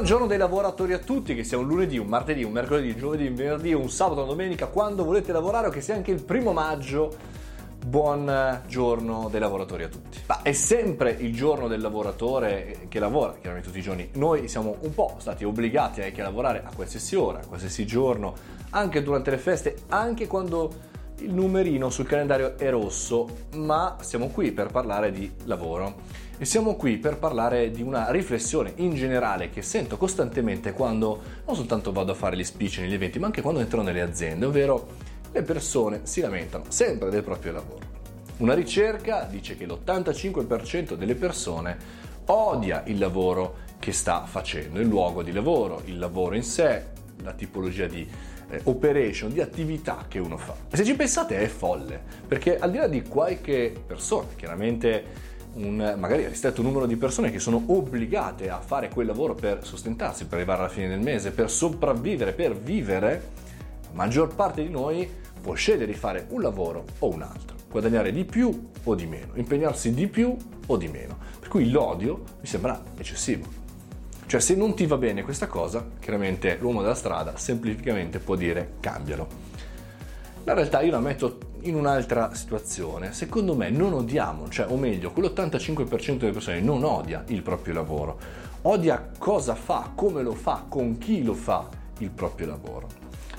Buongiorno dei lavoratori a tutti, che sia un lunedì, un martedì, un mercoledì, un giovedì, un venerdì, un sabato, una domenica, quando volete lavorare o che sia anche il primo maggio. Buon giorno dei lavoratori a tutti. Ma è sempre il giorno del lavoratore che lavora, chiaramente tutti i giorni. Noi siamo un po' stati obbligati anche a lavorare a qualsiasi ora, a qualsiasi giorno, anche durante le feste, anche quando il numerino sul calendario è rosso, ma siamo qui per parlare di lavoro e siamo qui per parlare di una riflessione in generale che sento costantemente quando non soltanto vado a fare gli speech negli eventi, ma anche quando entro nelle aziende, ovvero le persone si lamentano sempre del proprio lavoro. Una ricerca dice che l'85% delle persone odia il lavoro che sta facendo, il luogo di lavoro, il lavoro in sé, la tipologia di operation, di attività che uno fa. E se ci pensate è folle, perché al di là di qualche persona, chiaramente un magari ristretto numero di persone che sono obbligate a fare quel lavoro per sostentarsi, per arrivare alla fine del mese, per sopravvivere, per vivere, la maggior parte di noi può scegliere di fare un lavoro o un altro, guadagnare di più o di meno, impegnarsi di più o di meno. Per cui l'odio mi sembra eccessivo. Cioè se non ti va bene questa cosa, chiaramente l'uomo della strada semplicemente può dire cambialo. La realtà io la metto in un'altra situazione. Secondo me non odiamo, cioè o meglio, quell'85% delle persone non odia il proprio lavoro, odia cosa fa, come lo fa, con chi lo fa il proprio lavoro.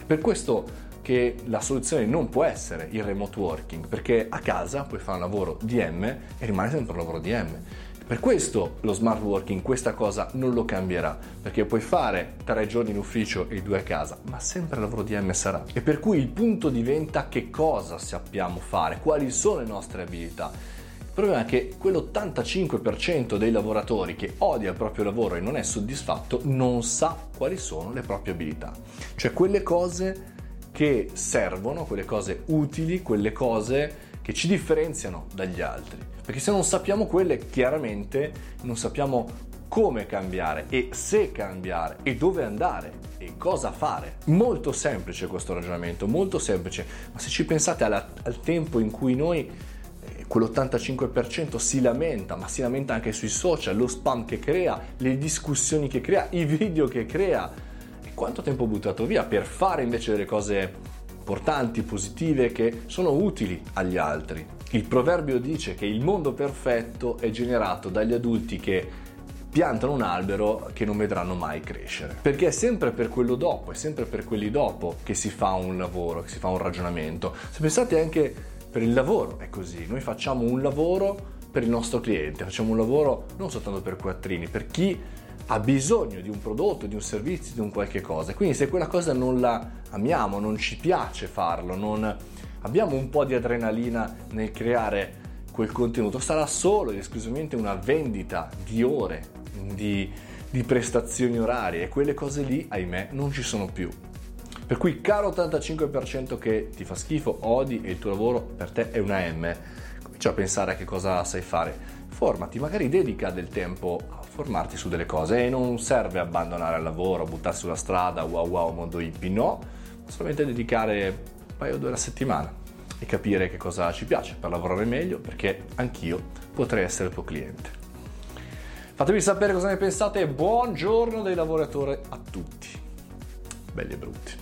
Per questo che la soluzione non può essere il remote working, perché a casa puoi fare un lavoro DM e rimane sempre un lavoro DM. Per questo lo smart working questa cosa non lo cambierà, perché puoi fare tre giorni in ufficio e due a casa, ma sempre il lavoro DM sarà. E per cui il punto diventa che cosa sappiamo fare, quali sono le nostre abilità. Il problema è che quell'85% dei lavoratori che odia il proprio lavoro e non è soddisfatto non sa quali sono le proprie abilità, cioè quelle cose che servono, quelle cose utili, quelle cose che ci differenziano dagli altri. Perché se non sappiamo quelle, chiaramente non sappiamo come cambiare e se cambiare e dove andare e cosa fare. Molto semplice questo ragionamento, molto semplice, ma se ci pensate alla, al tempo in cui noi eh, quell'85% si lamenta, ma si lamenta anche sui social, lo spam che crea, le discussioni che crea, i video che crea, e quanto tempo buttato via per fare invece delle cose importanti, positive, che sono utili agli altri. Il proverbio dice che il mondo perfetto è generato dagli adulti che piantano un albero che non vedranno mai crescere. Perché è sempre per quello dopo, è sempre per quelli dopo che si fa un lavoro, che si fa un ragionamento. Se pensate anche per il lavoro, è così. Noi facciamo un lavoro per il nostro cliente, facciamo un lavoro non soltanto per quattrini, per chi ha bisogno di un prodotto, di un servizio, di un qualche cosa. Quindi se quella cosa non la amiamo, non ci piace farlo, non abbiamo un po' di adrenalina nel creare quel contenuto, sarà solo ed esclusivamente una vendita di ore, di, di prestazioni orarie e quelle cose lì, ahimè, non ci sono più. Per cui, caro 85% che ti fa schifo, odi e il tuo lavoro per te è una M, a pensare a che cosa sai fare. Formati, magari dedica del tempo a formarti su delle cose e non serve abbandonare il lavoro, buttarsi sulla strada, wow wow mondo hippie, no, solamente dedicare un paio d'ore a settimana e capire che cosa ci piace per lavorare meglio perché anch'io potrei essere il tuo cliente. Fatemi sapere cosa ne pensate buongiorno dei lavoratori a tutti, belli e brutti.